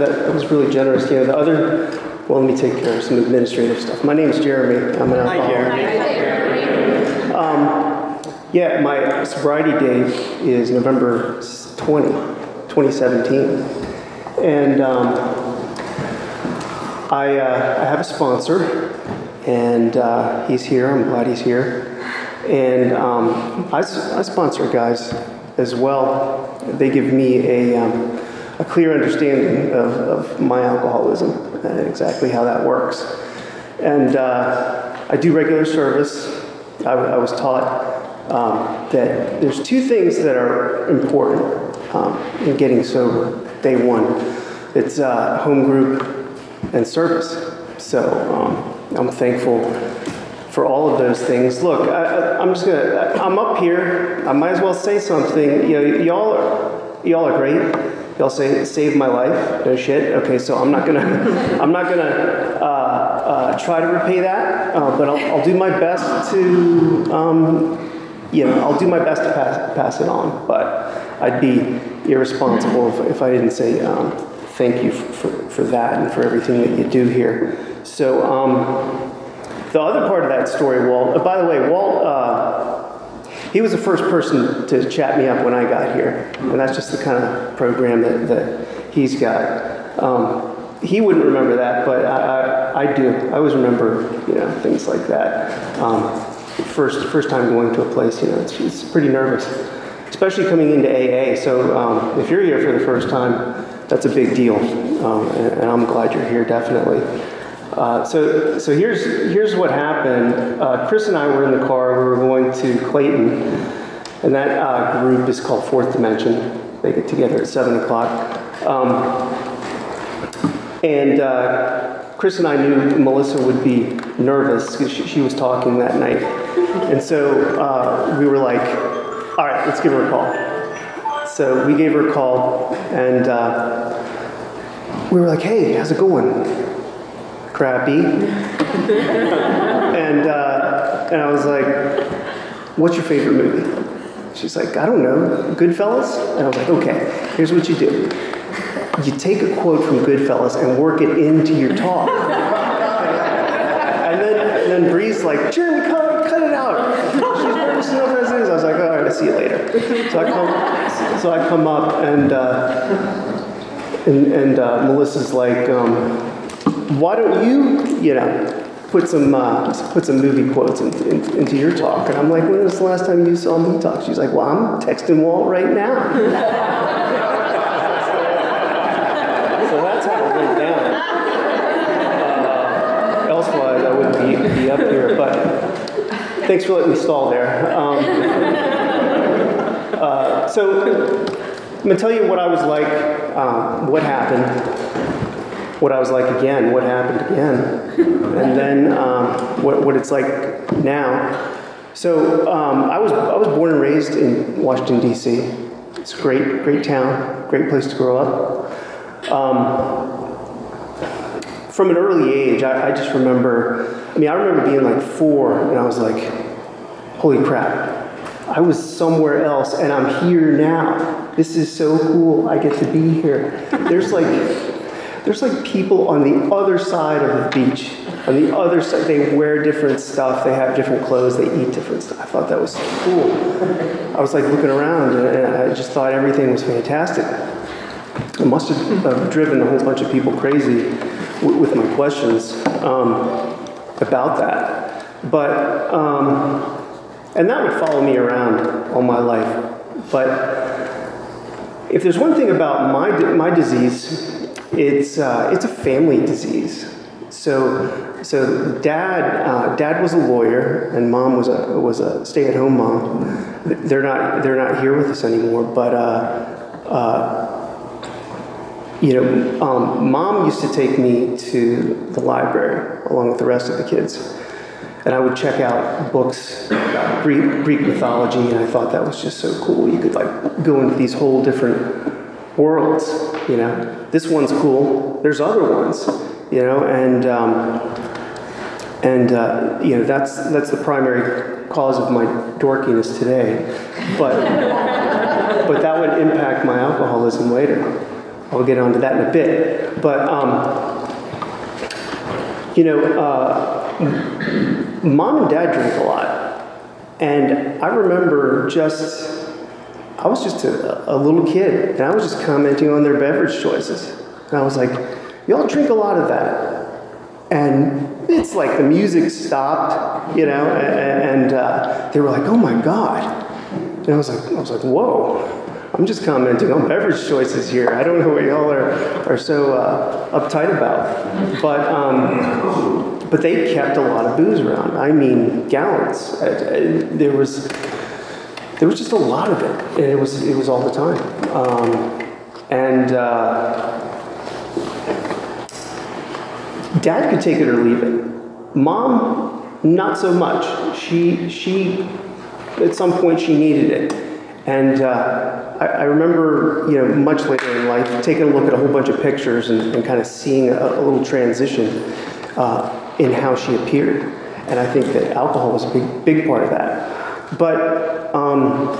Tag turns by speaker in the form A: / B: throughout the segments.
A: Yeah, thank you. That, that, that was really generous. You know, the other, well, let me take care of some administrative stuff. My name is Jeremy. I'm an
B: Hi,
A: alcoholic.
B: Jeremy.
A: Yeah, my sobriety date is November 20, 2017. And um, I, uh, I have a sponsor, and uh, he's here. I'm glad he's here. And um, I, s- I sponsor guys as well. They give me a, um, a clear understanding of, of my alcoholism and exactly how that works. And uh, I do regular service. I, I was taught um, that there's two things that are important um, in getting sober. Day one, it's uh, home group and service. So um, I'm thankful for all of those things. Look, I, I, I'm just gonna. I'm up here. I might as well say something. You know, y'all are y'all are great. Y'all say saved my life. No shit. Okay, so I'm not gonna. I'm not gonna uh, uh, try to repay that, uh, but I'll, I'll do my best to. Um, you know, I'll do my best to pass, pass it on, but I'd be irresponsible if, if I didn't say um, thank you for, for, for that and for everything that you do here. So, um, the other part of that story, Walt, uh, by the way, Walt, uh, he was the first person to chat me up when I got here, and that's just the kind of program that, that he's got. Um, he wouldn't remember that, but I, I, I do. I always remember, you know, things like that. Um, first, first time going to a place, you know, it's, it's pretty nervous, especially coming into AA. So um, if you're here for the first time, that's a big deal, um, and, and I'm glad you're here, definitely. Uh, so, so here's here's what happened. Uh, Chris and I were in the car. We were going to Clayton, and that uh, group is called Fourth Dimension. They get together at seven o'clock. Um, and uh, Chris and I knew Melissa would be nervous because she, she was talking that night. And so uh, we were like, all right, let's give her a call. So we gave her a call, and uh, we were like, hey, how's it going? Crappy. and, uh, and I was like, what's your favorite movie? She's like, I don't know, Goodfellas? And I was like, okay, here's what you do you take a quote from Goodfellas and work it into your talk. and then, and then Bree's like, Jeremy, cut, cut it out. She's enough as it is. I was like, all right, I'll see you later. So I come, so I come up and, uh, and, and uh, Melissa's like, um, why don't you, you know, put some uh, put some movie quotes in, in, into your talk? And I'm like, when was the last time you saw me talk? She's like, well, I'm texting Walt right now. So that's how it went down. Uh, elsewise, I wouldn't be, be up here, but thanks for letting me stall there. Um, uh, so I'm to tell you what I was like, um, what happened, what I was like again, what happened again, and then um, what, what it's like now. So um, I, was, I was born and raised in Washington, D.C. It's a great, great town, great place to grow up. Um, from an early age, I, I just remember, I mean, I remember being like four and I was like, holy crap, I was somewhere else and I'm here now. This is so cool. I get to be here. There's like, there's like people on the other side of the beach. On the other side, they wear different stuff, they have different clothes, they eat different stuff. I thought that was cool. I was like looking around and, I just thought everything was fantastic. I must have uh, driven a whole bunch of people crazy with my questions um, about that. But, um, and that would follow me around all my life. But if there's one thing about my, my disease, it's, uh, it's a family disease. So, so dad, uh, dad was a lawyer, and mom was a, was a stay-at-home mom. They're not, they're not here with us anymore, but uh, uh, you know, um, mom used to take me to the library along with the rest of the kids. And I would check out books about Greek, Greek mythology, and I thought that was just so cool. You could like go into these whole different worlds, you know. This one's cool. There's other ones, you know, and um, and uh, you know that's that's the primary cause of my dorkiness today. But but that would impact my alcoholism later. I'll get onto that in a bit. But, um, you know, uh, mom and dad drink a lot. And I remember just, I was just a, a little kid, and I was just commenting on their beverage choices. And I was like, y'all drink a lot of that. And it's like the music stopped, you know, and, uh, they were like, oh my God. And I was like, I was like, whoa. I'm just commenting on beverage choices here. I don't know what y'all are, are so uh, uptight about. But, um, but they kept a lot of booze around. I mean, gallons. Uh, uh, There was, there was just a lot of it, and it was, it was all the time. Um, and uh, dad could take it or leave it. Mom, not so much. She, she, at some point, she needed it. And uh, I, remember, you know, much later in life, taking a look at a whole bunch of pictures and, and kind of seeing a, a little transition uh, in how she appeared. And I think that alcohol was a big, big part of that. But um,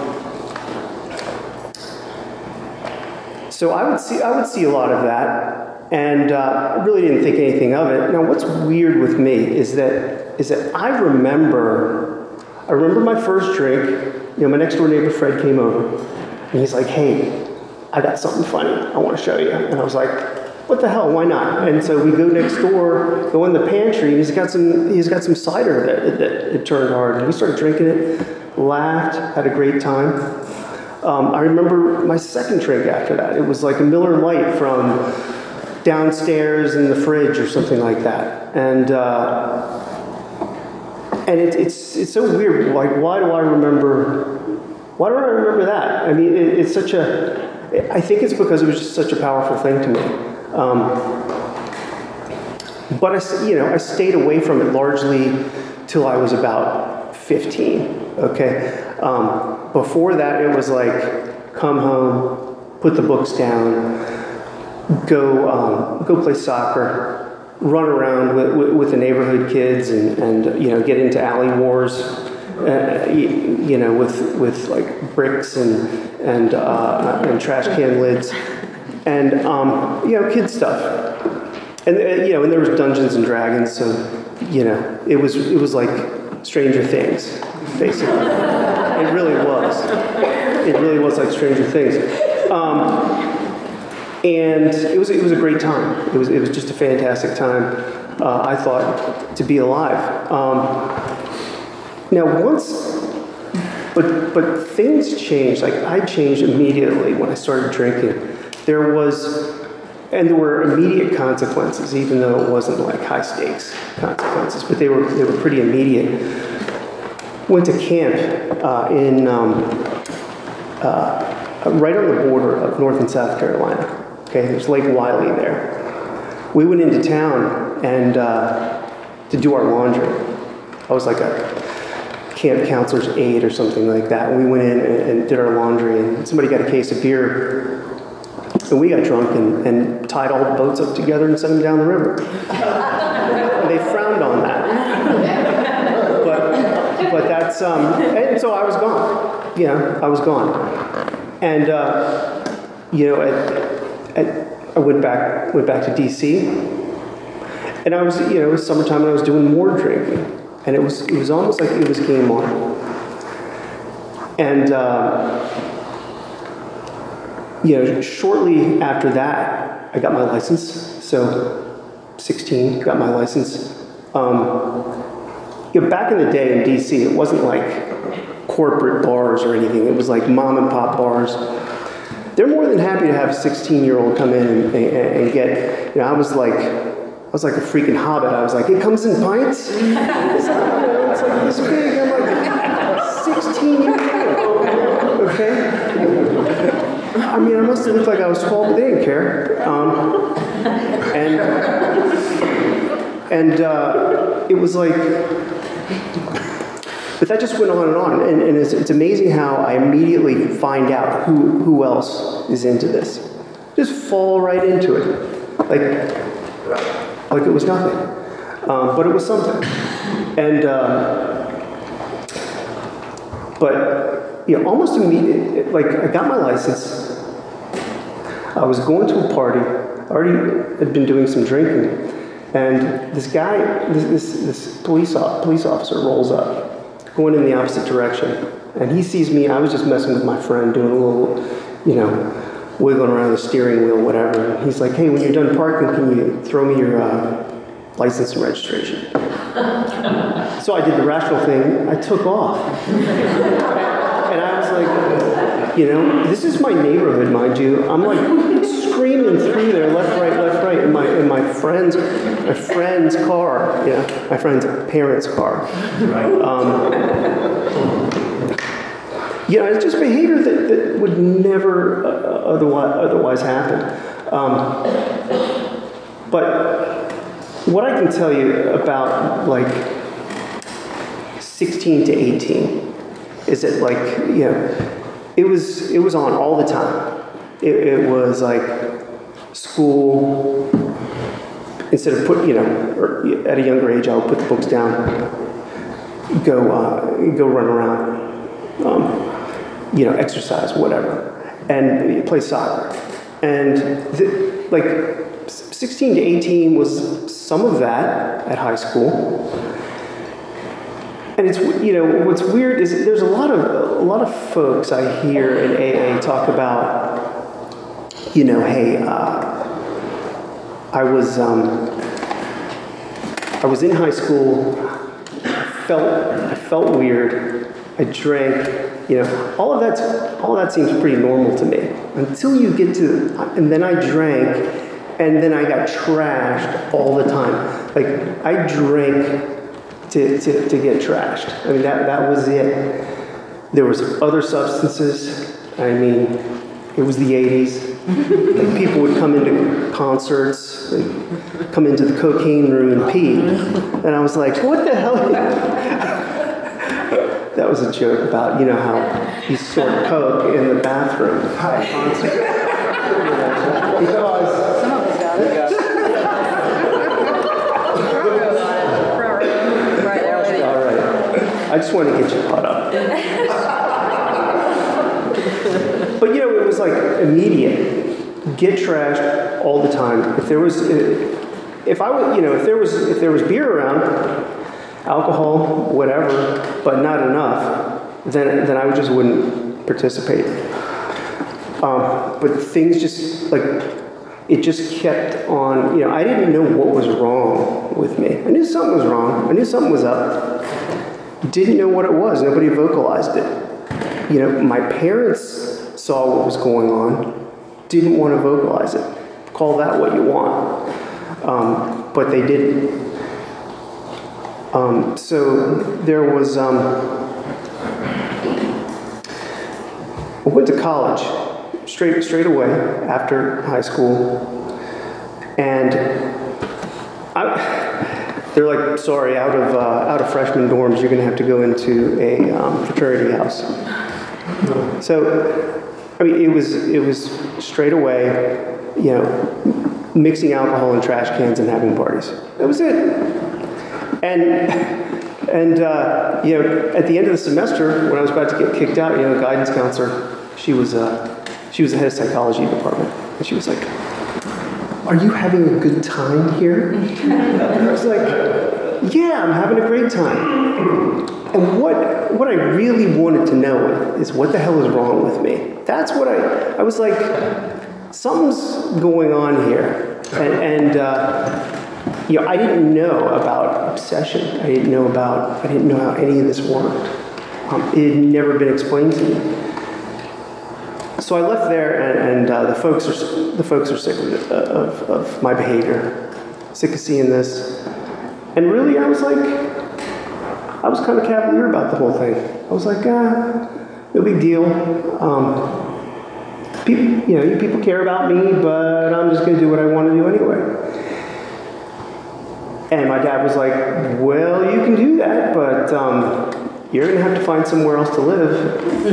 A: so I would see, I would see a lot of that, and uh, I really didn't think anything of it. Now, what's weird with me is that is that I remember, I remember my first drink. You know, my next door neighbor Fred came over, and he's like, "Hey, I got something funny. I want to show you." And I was like, "What the hell? Why not?" And so we go next door, go in the pantry. He's got some, he's got some cider that that it turned hard, and we started drinking it, laughed, had a great time. Um, I remember my second drink after that. It was like a Miller Lite from downstairs in the fridge or something like that. And uh, and it, it's it's so weird. Like, why do I remember? Why do I remember that? I mean, it, it's such a. I think it's because it was just such a powerful thing to me. Um, but I, you know, I stayed away from it largely till I was about 15. Okay. Um, before that, it was like come home, put the books down, go um, go play soccer, run around with, with, with the neighborhood kids, and, and you know get into alley wars. Uh, you, you know, with with like bricks and and uh, and trash can lids, and um, you know, kid stuff. And uh, you know, and there was Dungeons and Dragons, so you know, it was it was like Stranger Things, basically. it really was. It really was like Stranger Things. Um, and it was it was a great time. It was it was just a fantastic time. Uh, I thought to be alive. Um, now once, but but things changed. Like I changed immediately when I started drinking. There was, and there were immediate consequences, even though it wasn't like high stakes consequences, but they were they were pretty immediate. Went to camp uh, in um, uh, right on the border of North and South Carolina. Okay, there's Lake Wylie there. We went into town and uh, to do our laundry. I was like a camp counselor's aide or something like that. We went in and, and did our laundry, and somebody got a case of beer, and we got drunk and, and tied all the boats up together and sent them down the river. they frowned on that. But, that's, um, and so I was gone. You know, I was gone. And, uh, you know, at, at, I went back, went back to D.C. And I was, you know, it was summertime and I was doing more drinking. And it was, it was almost like it was game on. And, uh, you know, shortly after that, I got my license. So, 16, got my license. Um, you know, back in the day in DC, it wasn't like corporate bars or anything. It was like mom and pop bars. They're more than happy to have a 16 year old come in and, and, and get, you know, I was like, I was like a freaking hobbit. I was like, it comes in pints? It's like, it's like this big. I'm like, 16 years old. Okay? I mean, I must have looked like I was 12, but they didn't care. Um, and and uh, it was like, but that just went on and on. And, and it's, it's amazing how I immediately find out who, who else is into this. Just fall right into it. Like, like it was nothing. Um, but it was something. And, uh, but, you know, almost immediately, like, I got my license. I was going to a party, I already had been doing some drinking, and this guy, this, this, this police, police officer rolls up, going in the opposite direction. And he sees me, I was just messing with my friend, doing a little, you know, wiggling around the steering wheel, whatever. And he's like, hey, when you're done parking, can you throw me your uh, license and registration? so I did the rational thing, I took off. and I was like, you know, this is my neighborhood, mind you. I'm like screaming through there, left, right, left, right, in my in my friend's my friend's car, Yeah, my friend's parents' car. Um, you know, it's just behavior that, that would never uh, otherwise otherwise happen. Um, but what I can tell you about like 16 to 18 is that like you know it was it was on all the time it, it was like school instead of put you know at a younger age i would put the books down go uh, go run around um, you know exercise whatever and play soccer. And the, like 16 to 18 was some of that at high school. And it's you know what's weird is there's a lot of a lot of folks I hear in AA talk about you know hey uh, I was um, I was in high school I felt I felt weird I drank you know all of that all of that seems pretty normal to me until you get to and then I drank and then I got trashed all the time like I drank to, to, to get trashed. I mean, that, that was it. There was other substances. I mean, it was the 80s. Like people would come into concerts, like, come into the cocaine room and pee. And I was like, what the hell? that was a joke about, you know, how you sort coke in the bathroom at because
B: Some of us got it. Right there.
A: All right. I just want to get you caught up. but you know, it was like immediate. Get trashed all the time. If there was, if I was, you know, if there was, if there was beer around, alcohol, whatever, but not enough, then then I just wouldn't participate. Um, but things just like it just kept on. You know, I didn't know what was wrong with me. I knew something was wrong. I knew something was up. Didn't know what it was. Nobody vocalized it. You know, my parents saw what was going on. Didn't want to vocalize it. Call that what you want. Um, but they didn't. Um, so there was. Um, I went to college straight straight away after high school, and I, they're like, "Sorry, out of uh, out of freshman dorms, you're going to have to go into a um, fraternity house." So, I mean, it was it was straight away, you know, mixing alcohol in trash cans and having parties. That was it. And and uh, you know, at the end of the semester, when I was about to get kicked out, you know, the guidance counselor, she was uh, she was the head of psychology department, and she was like, "Are you having a good time here?" I was like, "Yeah, I'm having a great time." And what what I really wanted to know is what the hell is wrong with me. That's what I I was like, something's going on here, and. and uh, you know, I didn't know about obsession. I didn't know about, I didn't know how any of this worked. Um, it had never been explained to me. So I left there, and, and uh, the folks are the folks are sick of, of, of my behavior, sick of seeing this, and really, I was like, I was kind of cavalier about the whole thing. I was like, ah, no big deal. Um, people, you know, people care about me, but I'm just going to do what I want to do anyway. And my dad was like, Well, you can do that, but um, you're going to have to find somewhere else to live.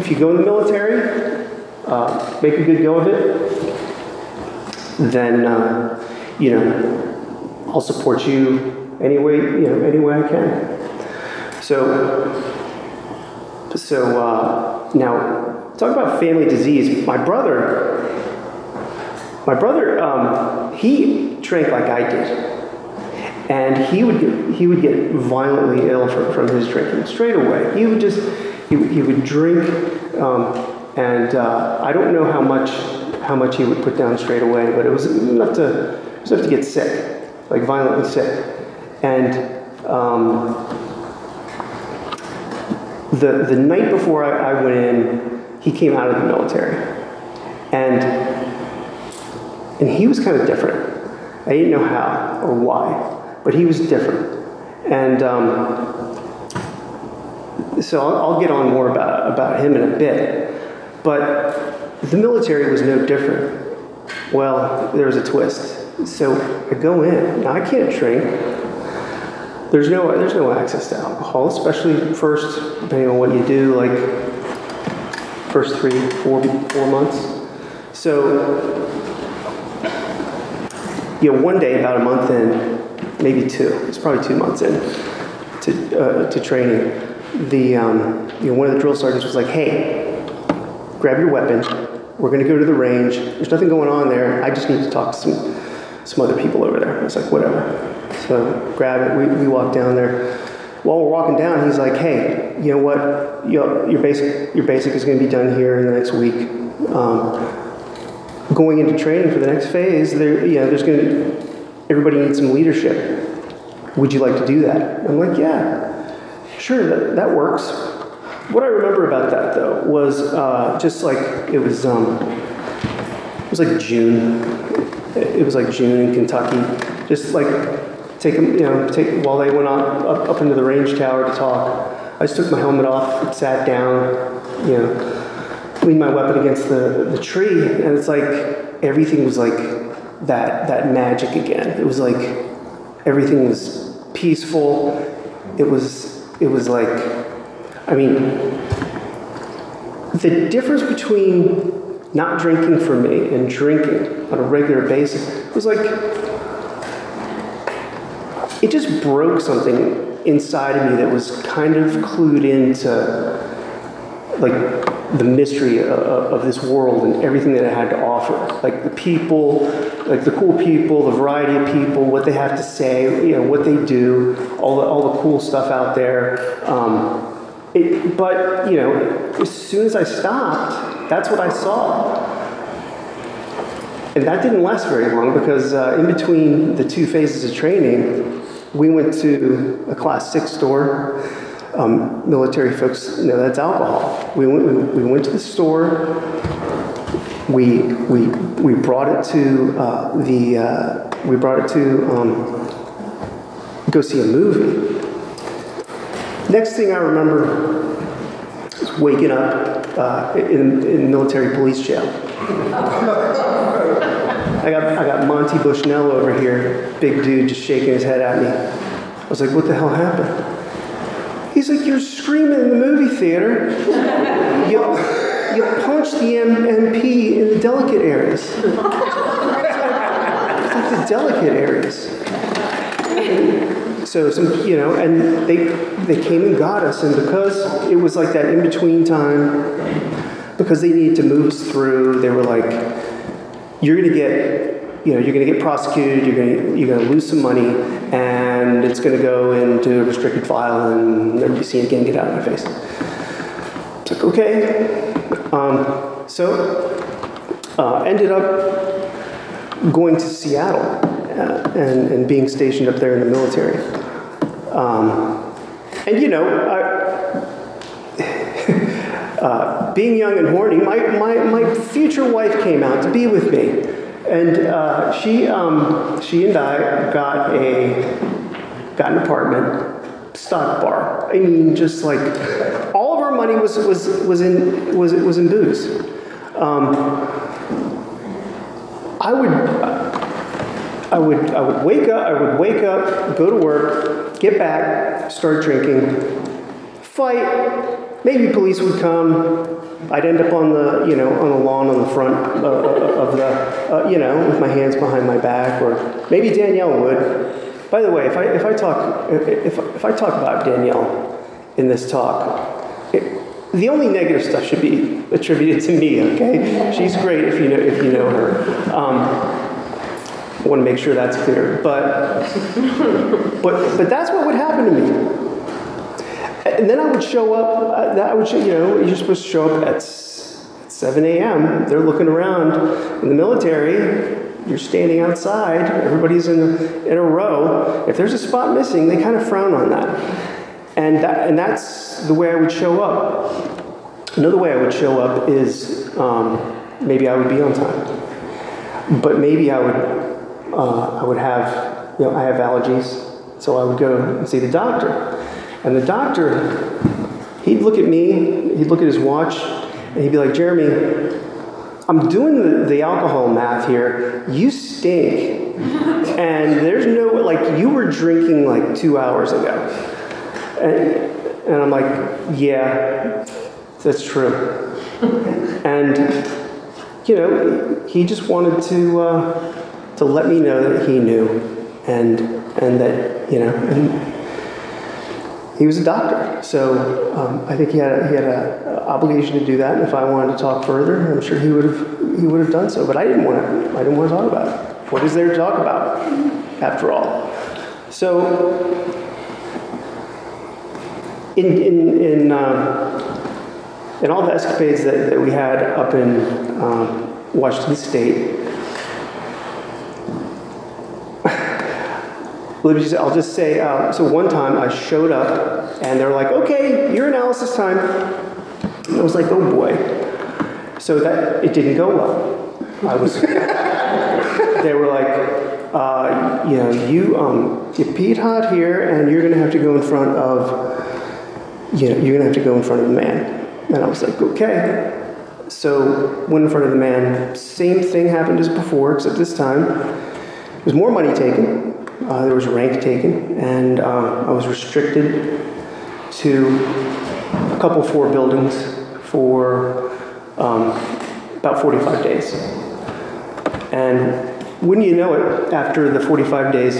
A: if you go in the military, uh, make a good go of it, then, uh, you know, I'll support you any way, you know, any way I can. So, so uh, now, talk about family disease. My brother, my brother, um, he drank like I did. And he would get, he would get violently ill from, from his drinking straight away. He would just, he, he would drink, um, and uh, I don't know how much, how much he would put down straight away, but it was enough to, it was enough to get sick, like violently sick. And um, the, the night before I, I went in, he came out of the military. And, and he was kind of different. I didn't know how or why but he was different. And um, so I'll, I'll, get on more about, about him in a bit. But the military was no different. Well, there was a twist. So I go in. Now I can't drink. There's no, there's no access to alcohol, especially first, depending on what you do, like first three, four, four months. So, you know, one day, about a month in, maybe two. It's probably two months in to, uh, to training. The, um, you know, one of the drill sergeants was like, hey, grab your weapon. We're going to go to the range. There's nothing going on there. I just need to talk to some, some other people over there. I was like, whatever. So grab it. We, we walk down there. While we're walking down, he's like, hey, you know what? your basic, your basic is going to be done here in the next week. Um, going into training for the next phase, there, you know, there's going to everybody needs some leadership. Would you like to do that? I'm like, yeah, sure, that, that works. What I remember about that though was uh, just like it was, um, it was like June. It was like June in Kentucky. Just like take them, you know, take while they went on up, up into the range tower to talk. I just took my helmet off, sat down, you know, leaned my weapon against the, the tree, and it's like everything was like that that magic again. It was like everything was peaceful. It was it was like I mean the difference between not drinking for me and drinking on a regular basis was like it just broke something inside of me that was kind of clued into like the mystery of, of, this world and everything that it had to offer. Like the people, like the cool people, the variety of people, what they have to say, you know, what they do, all the, all the cool stuff out there. Um, it, but, you know, as soon as I stopped, that's what I saw. And that didn't last very long because uh, in between the two phases of training, we went to a class six store um, military folks know that's alcohol. We went, we, we went to the store. We, we, we brought it to uh, the uh, we brought it to um, go see a movie. Next thing I remember is waking up uh, in, in military police jail. I got, I got Monty Bushnell over here, big dude, just shaking his head at me. I was like, what the hell happened? He's like, You're screaming in the movie theater. You, you punch the M- MP in the delicate areas. It's like the delicate areas. So some, you know, and they they came and got us, and because it was like that in between time, because they needed to move us through, they were like, "You're going to get you know, you're going to get prosecuted, you're going you're going to lose some money, and it's going to go into a restricted file and never be seen again, get out of my face. It's like, okay. Um, so, uh, ended up going to Seattle uh, and, and being stationed up there in the military. Um, and, you know, I, uh, being young and horny, my, my, my future wife came out to be with me. And uh, she, um, she and I got a got an apartment, stock bar. I mean, just like all of our money was was was in was was in booze. Um, I would. I would, I would wake up, I would wake up, go to work, get back, start drinking, fight, maybe police would come, I'd end up on the, you know, on the lawn on the front uh, of the, uh, you know, with my hands behind my back, or maybe Danielle would. By the way, if I, if I talk, if, if I talk about Danielle in this talk, it, the only negative stuff should be attributed to me. Okay, she's great if you know if you know her. Um, I want to make sure that's clear. But but but that's what would happen to me. And then I would show up. Uh, I would, show, you know, you're supposed to show up at 7 a.m. They're looking around in the military. You're standing outside. Everybody's in a, in a row. If there's a spot missing, they kind of frown on that. And that, and that's the way I would show up. Another way I would show up is um, maybe I would be on time, but maybe I would uh, I would have you know I have allergies, so I would go and see the doctor. And the doctor, he'd look at me, he'd look at his watch, and he'd be like, Jeremy, I'm doing the, the alcohol math here. You stink. and there's no, like, you were drinking like two hours ago. And, and I'm like, yeah, that's true. and, you know, he just wanted to, uh, to let me know that he knew and, and that, you know, and, he was a doctor, so um, I think he had a, he had an obligation to do that. And if I wanted to talk further, I'm sure he would have he would have done so. But I didn't want to. I didn't want to talk about it. What is there to talk about, after all? So, in in in, uh, in all the escapades that, that we had up in um, Washington State, I'll just say, uh, so one time I showed up and they're like, okay, urinalysis time. And I was like, oh boy. So that, it didn't go well. I was, they were like, uh, you know, you, um, you peed hot here and you're going to have to go in front of, you know, you're going to have to go in front of the man. And I was like, okay. So went in front of the man. Same thing happened as before, except this time, there was more money taken. Uh, there was rank taken, and uh, I was restricted to a couple four buildings for um, about 45 days. And wouldn't you know it, after the 45 days,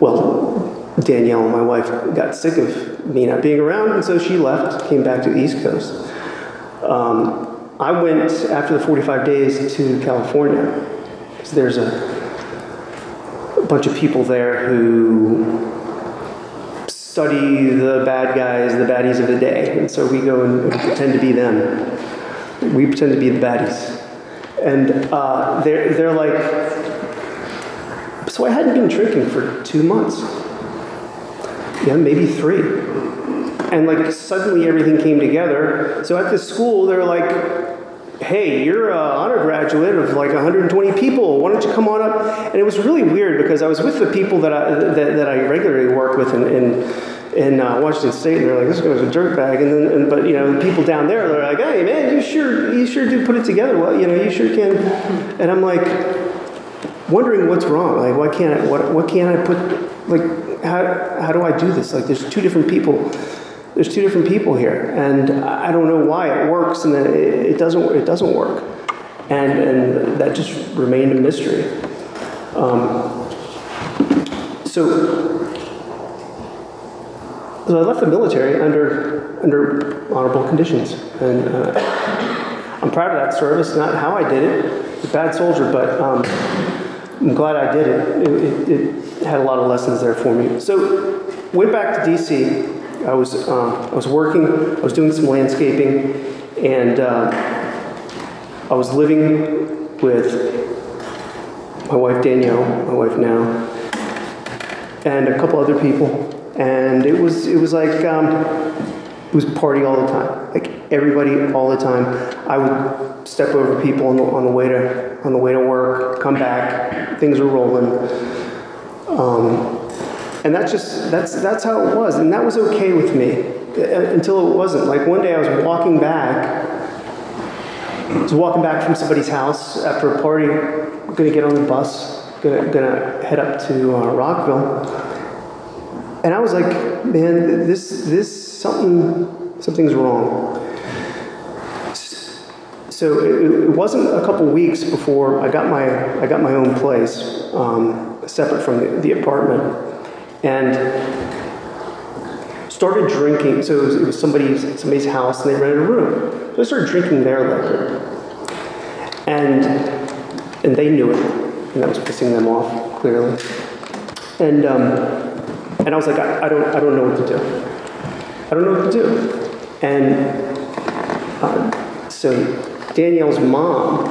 A: well, Danielle, my wife, got sick of me not being around, and so she left, came back to the East Coast. Um, I went after the 45 days to California because there's a bunch of people there who study the bad guys, the baddies of the day. And so we go and pretend to be them. We pretend to be the baddies. And uh, they're, they're like, so I hadn't been drinking for two months. Yeah, maybe three. And like suddenly everything came together. So at the school, they're like, hey, you're an honor graduate of like 120 people. Why don't you come on up? And it was really weird because I was with the people that I, that, that I regularly work with in, in, in uh, Washington State, and they're like, this guy's a dirtbag. And then, and, but you know, the people down there, they're like, hey, man, you sure, you sure do put it together. Well, you know, you sure can. And I'm like, wondering what's wrong. Like, why can't I, what, what can't I put, like, how, how do I do this? Like, there's two different people there's two different people here, and I don't know why it works and then it doesn't. It doesn't work, and and that just remained a mystery. Um, so, so I left the military under under honorable conditions, and uh, I'm proud of that service. Not how I did it, a bad soldier, but um, I'm glad I did it. It, it. it had a lot of lessons there for me. So, went back to DC I was, uh, I was working, I was doing some landscaping, and uh, I was living with my wife Danielle, my wife now, and a couple other people. And it was, it was like, um, it was party all the time, like everybody all the time. I would step over people on the, on the way to on the way to work, come back, things were rolling. Um, and that's just, that's, that's how it was. And that was okay with me uh, until it wasn't. Like one day I was walking back, I was walking back from somebody's house after a party, gonna get on the bus, gonna, gonna head up to uh, Rockville. And I was like, man, this, this, something, something's wrong. So it, it wasn't a couple weeks before I got my, I got my own place, um, separate from the, the apartment. And started drinking. So it was, it was somebody's somebody's house, and they rented a room. So I started drinking their liquor, and and they knew it, and that was pissing them off clearly. And um, and I was like, I, I don't I don't know what to do. I don't know what to do. And uh, so Danielle's mom,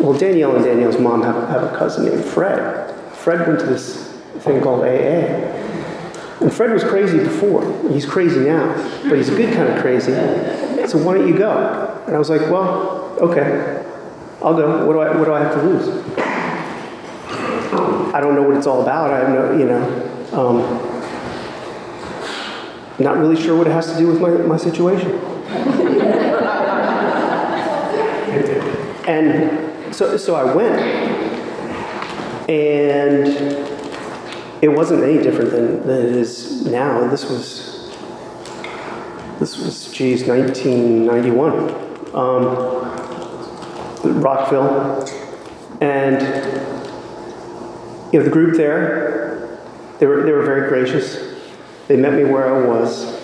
A: well, Danielle and Danielle's mom have, have a cousin named Fred. Fred went to this thing called AA. And Fred was crazy before. He's crazy now, but he's a good kind of crazy. So why don't you go? And I was like, well, okay, I'll go. What do I, what do I have to lose? I don't know what it's all about. I have no, you know, um, not really sure what it has to do with my, my situation. and so, so I went, and it wasn't any different than, than it is now. This was, this was, geez, 1991. Um, Rockville. And, you know, the group there, they were, they were very gracious. They met me where I was.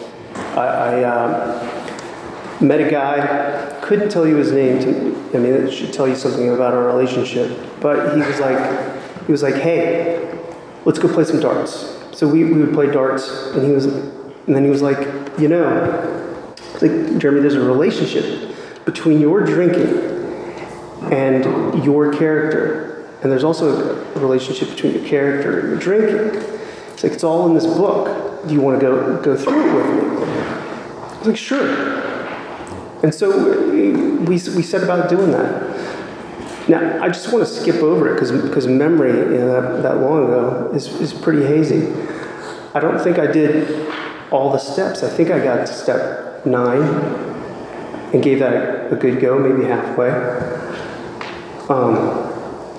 A: I, I uh, met a guy, couldn't tell you his name. To, I mean, it should tell you something about our relationship. But he was like, he was like, hey, let's go play some darts. So we, we would play darts, and he was, and then he was like, you know, like Jeremy, there's a relationship between your drinking and your character, and there's also a relationship between your character and your drinking. It's like it's all in this book do you want to go, go through it with me? I was like, sure. And so we, we set about doing that. Now, I just want to skip over it because memory you know, that, that long ago is, is pretty hazy. I don't think I did all the steps. I think I got to step nine and gave that a, a good go, maybe halfway, um,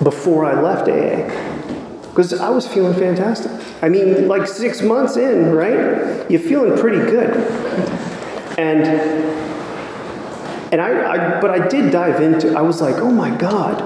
A: before I left AA because I was feeling fantastic. I mean, like six months in, right? You're feeling pretty good. And and I, I but I did dive into. I was like, oh my god,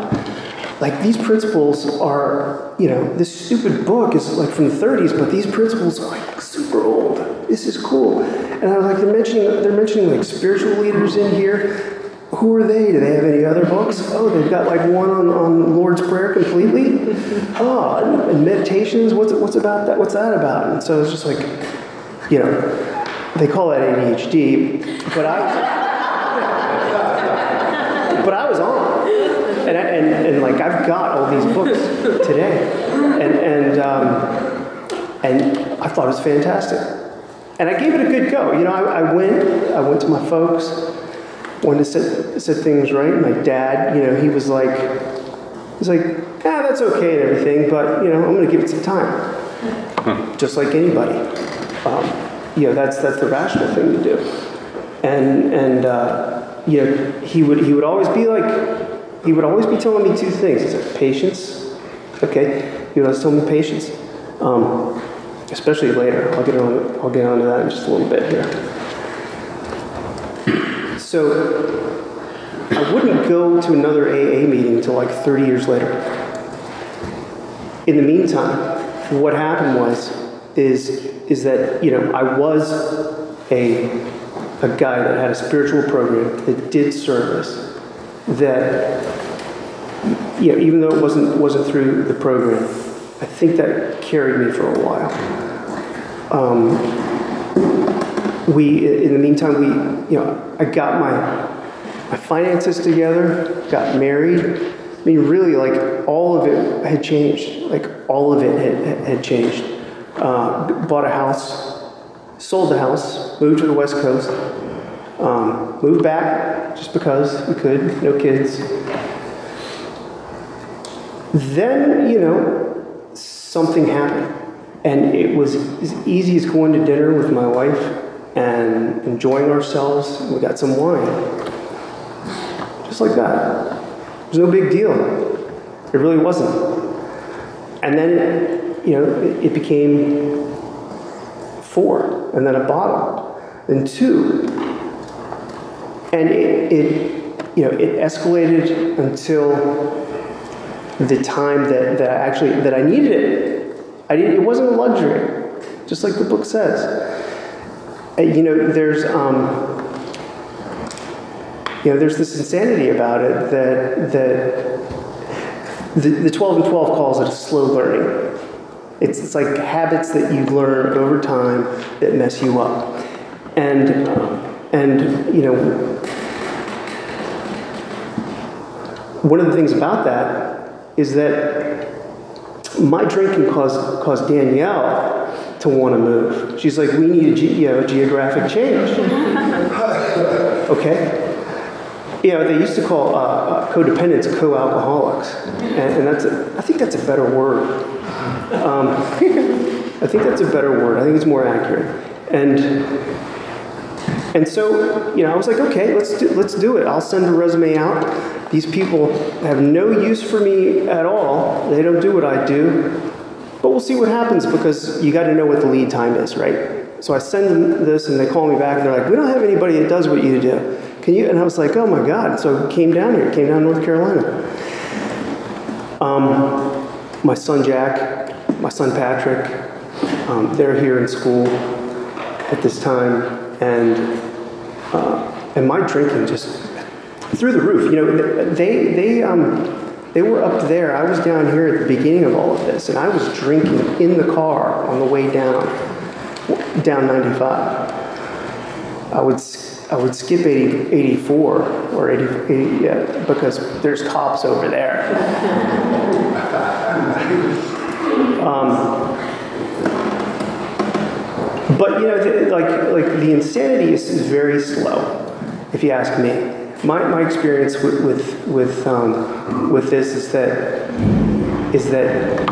A: like these principles are, you know, this stupid book is like from the 30s, but these principles are like super old. This is cool. And I was like, they're mentioning they're mentioning like spiritual leaders in here who are they? Do they have any other books? Oh, they've got like one on, on Lord's Prayer completely. Oh, and meditations. What's what's about that? What's that about? And so it's just like, you know, they call it ADHD, but I. but I was on, and, I, and like I've got all these books today, and and um, and I thought it was fantastic, and I gave it a good go. You know, I, I went I went to my folks wanted to set, set things right. My dad, you know, he was like, he's like, yeah, that's okay and everything, but you know, I'm going to give it some time, just like anybody. Um, you know, that's that's the rational thing to do. And and uh, you know, he would he would always be like, he would always be telling me two things. He said, patience. Okay, he would always tell me patience. Um, especially later. I'll get on. I'll get onto that in just a little bit here. So I wouldn't go to another AA meeting until like 30 years later. In the meantime, what happened was is is that you know I was a a guy that had a spiritual program that did service that you know even though it wasn't wasn't through the program I think that carried me for a while. Um, we, in the meantime, we, you know, I got my, my finances together, got married. I mean, really, like, all of it had changed. Like, all of it had, had changed. Uh, bought a house, sold the house, moved to the West Coast, um, moved back just because we could, no kids. Then, you know, something happened. And it was as easy as going to dinner with my wife and enjoying ourselves. We got some wine. Just like that. It was no big deal. It really wasn't. And then, you know, it, became four, and then a bottle, then two. And it, it, you know, it escalated until the time that, that I actually that I needed it. I didn't, it wasn't a luxury, just like the book says. uh, you know, there's, um, you know, there's this insanity about it that, that the, the 12 and 12 calls it slow learning. It's, it's like habits that you learn over time that mess you up. And, uh, and you know, one of the things about that is that my drinking caused, caused Danielle to want to move. She's like, we need a ge- you know, geographic change. okay? You know, they used to call uh, uh, codependents co-alcoholics, and, and, that's a, I think that's a better word. Um, I think that's a better word. I think it's more accurate. And and so, you know, I was like, okay, let's do, let's do it. I'll send a resume out. These people have no use for me at all. They don't do what I do. But we'll see what happens because you got to know what the lead time is, right? So I send them this and they call me back and they're like, we don't have anybody that does what you do. Can you? And I was like, oh my God. So I came down here, came down North Carolina. Um, my son Jack, my son Patrick, um, they're here in school at this time. And, uh, and my drinking just through the roof. You know, they, they, um, they were up there. I was down here at the beginning of all of this, and I was drinking in the car on the way down, down 95. I would I would skip 80, 84 or 80, 80, yeah, because there's cops over there. um, but you know, the, like like the insanity is, is, very slow, if you ask me. My, my experience with with with, um, with this is that is that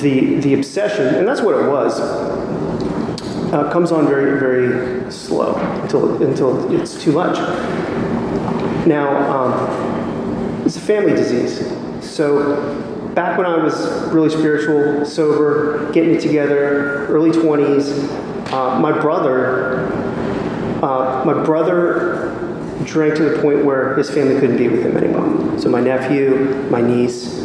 A: the the obsession, and that's what it was uh, comes on very, very slow until, until it's too much. Now, um, it's a family disease. So, back when I was really spiritual, sober, getting it together, early 20s, uh, my brother, uh, my brother drank to the point where his family couldn't be with him anymore. So my nephew, my niece,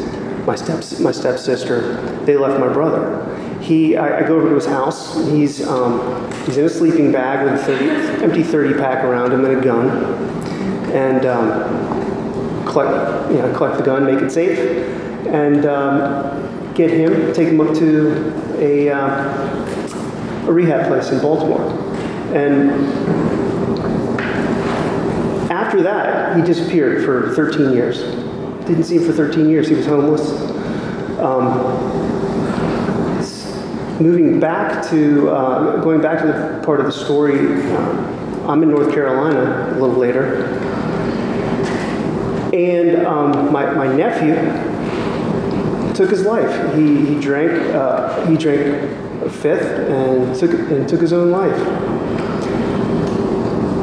A: my step my stepsister, they left my brother. He, I, I, go over to his house. He's, um, he's in a sleeping bag with a 30, empty 30 pack around him and a gun. And um, collect, you know, collect the gun, make it safe, and um, get him, take him up to a, uh, a rehab place in Baltimore. And after that, he disappeared for 13 years. Didn't see him for 13 years. He was homeless. Um, moving back to, uh, going back to the part of the story, uh, I'm in North Carolina a little later. And um, my, my nephew took his life. He, he drank, uh, he drank a fifth and took, and took his own life.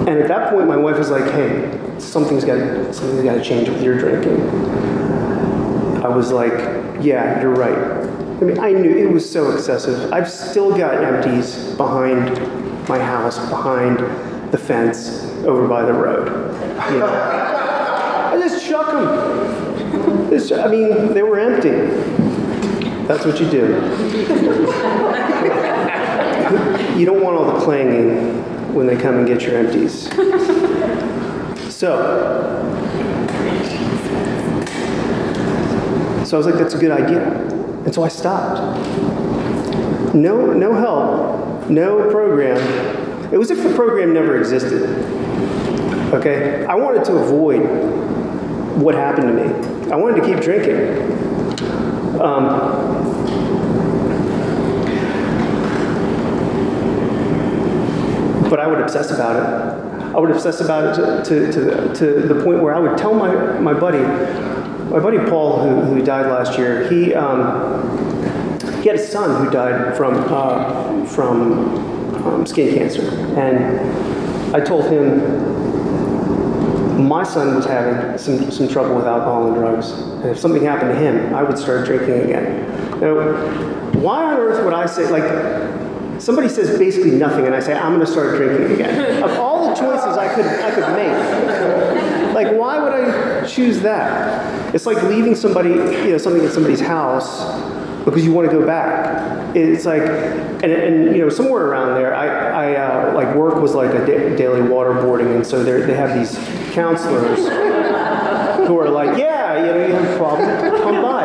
A: And at that point, my wife was like, hey, something's got, something's got to change with your drinking. I was like, yeah, you're right. I mean, I knew it was so excessive. I've still got empties behind my house, behind the fence, over by the road. You know? I just chuck them. I mean, they were empty. That's what you do. you don't want all the clanging when they come and get your empties. So, so I was like, that's a good idea. And so I stopped. No, no help, no program. It was if the program never existed. Okay? I wanted to avoid what happened to me. I wanted to keep drinking. Um, but I would obsess about it. I would obsess about it to, to, to, the point where I would tell my, my buddy, my buddy Paul, who, who died last year, he, um, he had a son who died from, uh, from um, skin cancer. And I told him my son was having some, some trouble with alcohol and drugs. And if something happened to him, I would start drinking again. Now, why on earth would I say, like, somebody says basically nothing, and I say, I'm going to start drinking again? of all the choices I could, I could make, like, why would I choose that? It's like leaving somebody, you know, something at somebody's house because you want to go back. It's like, and, and you know, somewhere around there, I, I uh, like work was like a da- daily waterboarding, and so they have these counselors who are like, yeah, you know, you have a problem, come by.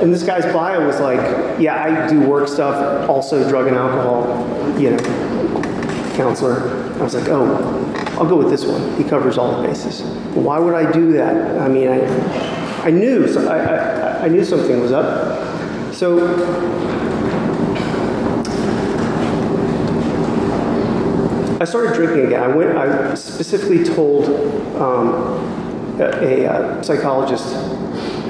A: And this guy's bio was like, yeah, I do work stuff, also drug and alcohol, you know, counselor. I was like, oh, I'll go with this one. He covers all the bases. Why would I do that? I mean, I, I knew, so I, I, I knew something was up. So I started drinking again. I went. I specifically told um, a, a, uh, psychologist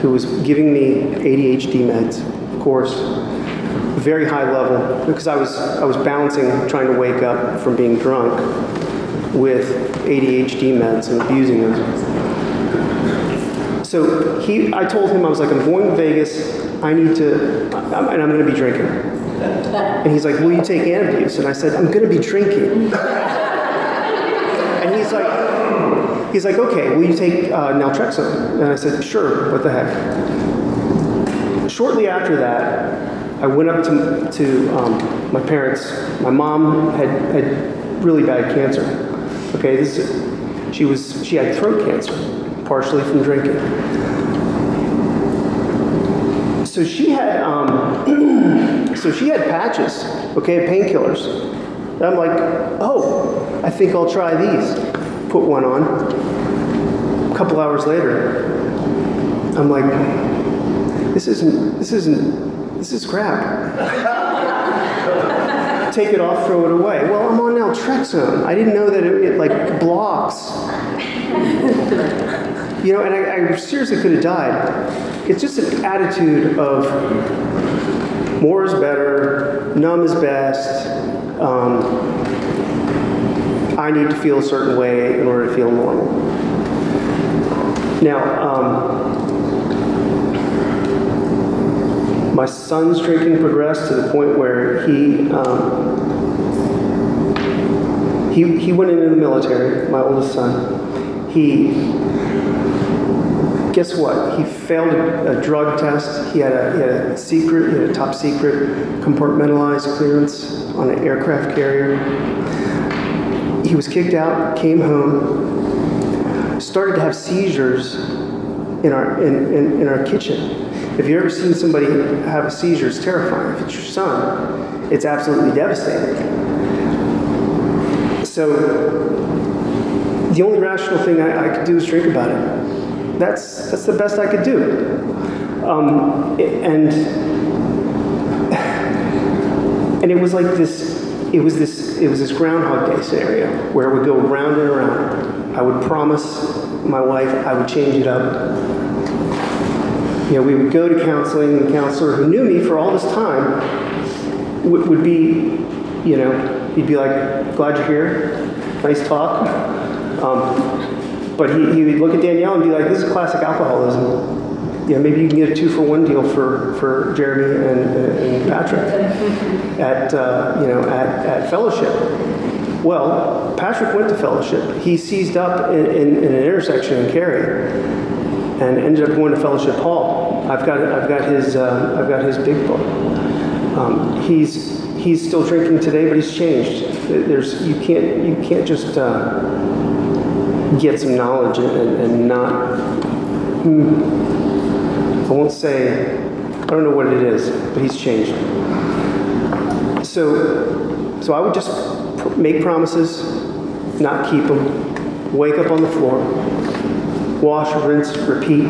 A: who was giving me ADHD meds, of course, very high level, because I was I was balancing trying to wake up from being drunk with ADHD meds and abusing them. So he, I told him I was like, I'm going to Vegas. I need to, I'm, and I'm going to be drinking. And he's like, Will you take Antabuse? And I said, I'm going to be drinking. and he's like, He's like, Okay, will you take uh, naltrexone? And I said, Sure. What the heck? Shortly after that, I went up to, to um, my parents. My mom had, had really bad cancer. Okay, this she was she had throat cancer, partially from drinking. So she had um, so she had patches, okay, painkillers. And I'm like, oh, I think I'll try these. Put one on. A couple hours later, I'm like, this isn't this isn't this is crap take it off, throw it away. Well, I'm on naltrexone. I didn't know that it, it like blocks. You know, and I, I seriously could have died. It's just an attitude of more is better, numb is best. Um, I need to feel a certain way in order to feel normal. Now, um, my son's drinking progressed to the point where he um, he he went into the military. My oldest son, he guess what? He failed a, a drug test. He had, a, he had a secret, he had a top secret compartmentalized clearance on an aircraft carrier. He was kicked out, came home, started to have seizures in our in, in, in our kitchen. If you've ever seen somebody have a seizure, it's terrifying. If it's your son, it's absolutely devastating. So, the only rational thing I, I could do is drink about it. That's, that's the best I could do. Um, and, and it was like this, it was this, it was this Groundhog Day scenario where it would go round and around. I would promise my wife I would change it up you know, we would go to counseling, and the counselor who knew me for all this time would, would be, you know, he'd be like, glad you're here, nice talk. Um, but he, would look at Danielle and be like, this is classic alcoholism. You know, maybe you can get a two for one deal for, for Jeremy and, and Patrick at, uh, you know, at, at Fellowship. Well, Patrick went to Fellowship. He seized up in, in, in an intersection in Cary and ended up going to Fellowship Hall. I've got I've got his uh, I've got his big book. Um, he's he's still drinking today, but he's changed. There's you can't you can't just uh, get some knowledge and, and not. Hmm, I won't say I don't know what it is, but he's changed. So so I would just make promises, not keep them, wake up on the floor, wash, rinse, repeat,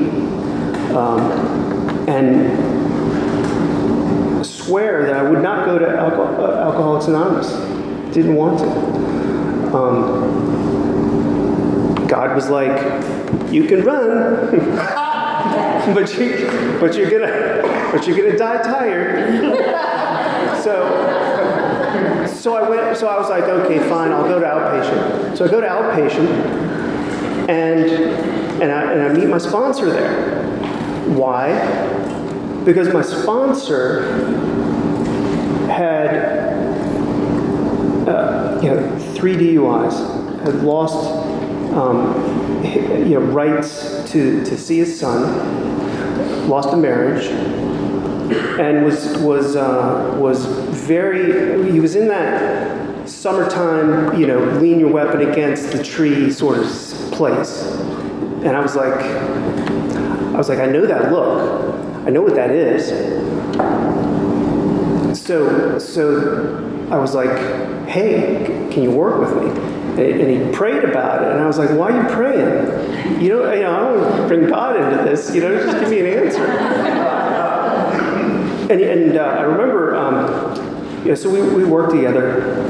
A: um, and swear that I would not go to Alco- uh, Alcoholics Anonymous. Didn't want to. Um, God was like, "You can run, but you, but you're gonna, but you're gonna die tired." so, so I went. So I was like, "Okay, fine. I'll go to outpatient." So I go to outpatient, and and I, and I meet my sponsor there. Why? Because my sponsor had uh, you know three DUIs, had lost um, you know rights to, to see his son, lost a marriage, and was was uh, was very. He was in that summertime, you know, lean your weapon against the tree sort of place, and I was like, I was like, I know that look, I know what that is. So so I was like, hey, can you work with me? And he prayed about it, and I was like, "Why are you praying? You know, you know, I don't want to bring God into this. You know, just give me an answer." And, and uh, I remember, um, you know, so we, we worked together,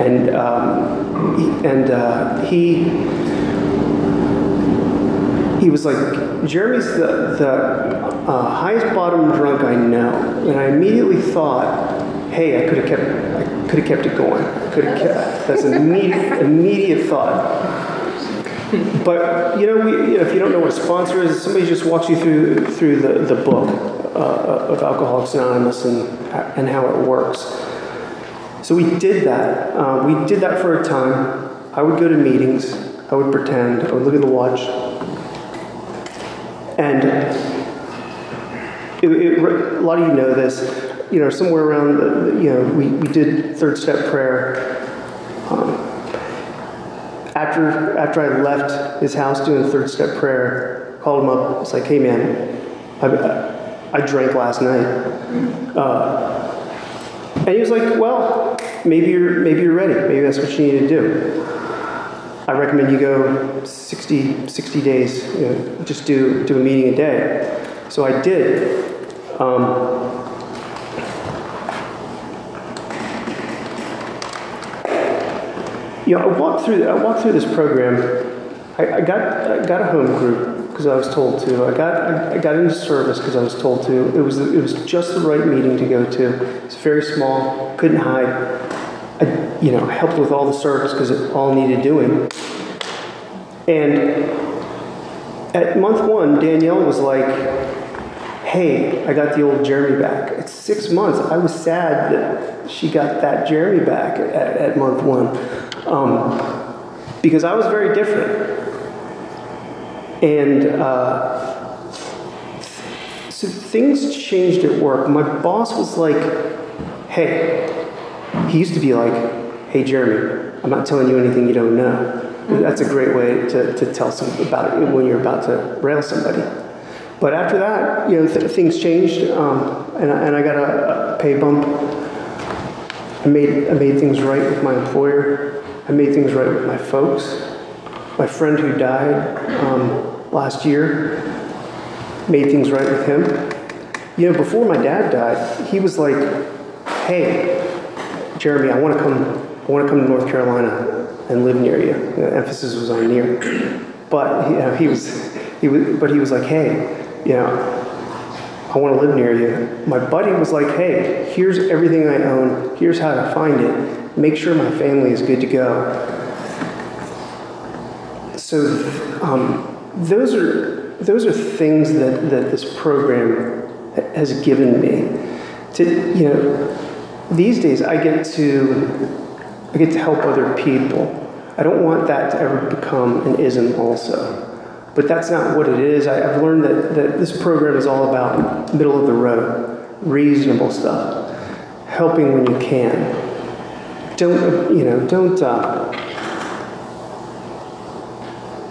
A: and um, he, and uh, he he was like, "Jeremy's the the uh, highest bottom drunk I know," and I immediately thought, "Hey, I could have kept could have kept it going. Could have kept that's an immediate immediate thought." But you know, we, you know, if you don't know what a sponsor is, somebody just walks you through through the, the book uh, of Alcoholics Anonymous and and how it works. So we did that. Uh, we did that for a time. I would go to meetings. I would pretend. I would look at the watch. And it, it, a lot of you know this. You know, somewhere around, the, you know, we, we did third step prayer. Um, after, after I left his house doing third step prayer, called him up. I was like, hey man, I, I drank last night. Uh, and he was like, well, maybe you're, maybe you're ready. Maybe that's what you need to do. I recommend you go 60, 60 days, you know, just do, do a meeting a day. So I did. Um, you know, I walked through, I walked through this program. I, I got, I got a home group because I was told to. I got, I, I got into service because I was told to. It was, it was just the right meeting to go to. It's very small, couldn't hide. I, you know, helped with all the service because it all needed doing. And at month one, Danielle was like, hey, I got the old Jeremy back. It's six months. I was sad that she got that Jeremy back at, at month one um, because I was very different. And uh, so things changed at work. My boss was like, hey, he used to be like, hey, Jeremy, I'm not telling you anything you don't know. That's a great way to, to tell some about it when you're about to rail somebody. But after that, you know, th- things changed, um, and, I, and I got a, a, pay bump. I made, I made things right with my employer. I made things right with my folks. My friend who died um, last year made things right with him. You know, before my dad died, he was like, "Hey, Jeremy, I want to come. I want to come to North Carolina and live near you." The emphasis was on near. But you know, he was, he was, but he was like, "Hey, you know, I want to live near you. My buddy was like, hey, here's everything I own. Here's how to find it. Make sure my family is good to go. So um, those are those are things that, that this program has given me. To you know, these days I get to I get to help other people. I don't want that to ever become an ism also. But that's not what it is. I, have learned that, that this program is all about middle of the road, reasonable stuff, helping when you can. Don't, you know, don't, uh,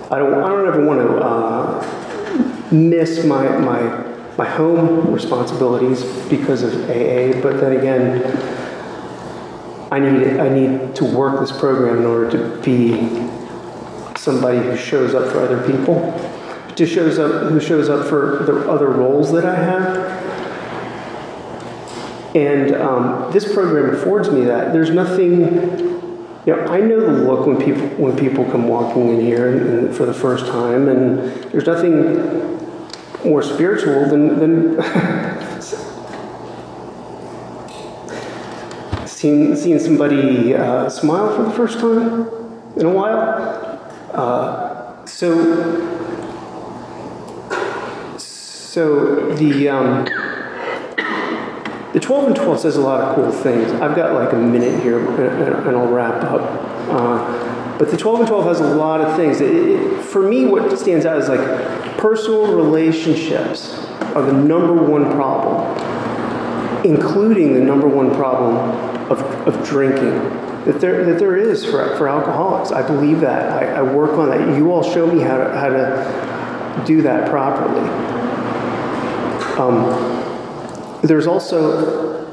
A: I don't, I don't ever want to uh, miss my, my, my home responsibilities because of AA, but then again, I need, I need to work this program in order to be somebody who shows up for other people, to shows up who shows up for the other roles that I have. And um, this program affords me that. There's nothing. You know, I know the look when people when people come walking in here and, and for the first time, and there's nothing more spiritual than, than seeing, seeing somebody uh, smile for the first time in a while. Uh, so, so the um, the 12 and 12 says a lot of cool things. I've got like a minute here, and, I'll wrap up. Uh, but the 12 and 12 has a lot of things. It, it, for me, what stands out is like personal relationships are the number one problem. including the number one problem of, of drinking that there, that there is for, for alcoholics. I believe that. I, I work on that. You all show me how to, how to do that properly. Um, there's also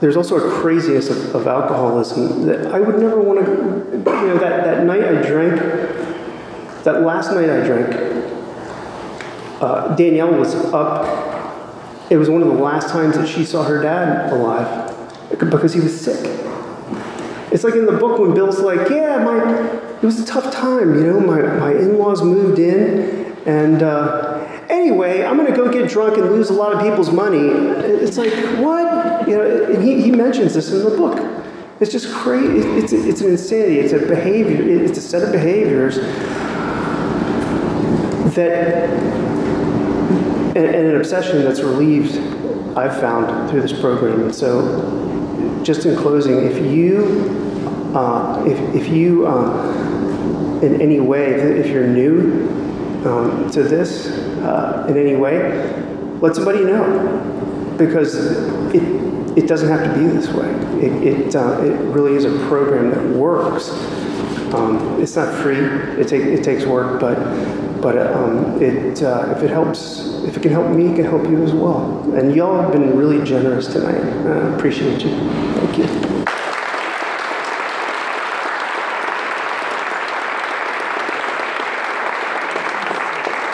A: there's also a craziness of, of, alcoholism that I would never want to. You know, that, that night I drank, that last night I drank, uh, Danielle was up. It was one of the last times that she saw her dad alive because he was sick. It's like in the book when Bill's like, "Yeah, my it was a tough time. You know, my my in-laws moved in, and uh, anyway, I'm going to go get drunk and lose a lot of people's money." It's like what? You know, he, he mentions this in the book. It's just crazy. It's it's an insanity. It's a behavior. It's a set of behaviors that and, and an obsession that's relieved. I've found through this program, and so just in closing, if you uh, if, if you, uh, in any way, if you're new um, to this uh, in any way, let somebody know because it, it doesn't have to be this way. It, it, uh, it really is a program that works. Um, it's not free. It, take, it takes work, but but um, it uh, if it helps, if it can help me, it can help you as well. And y'all have been really generous tonight. I appreciate. You.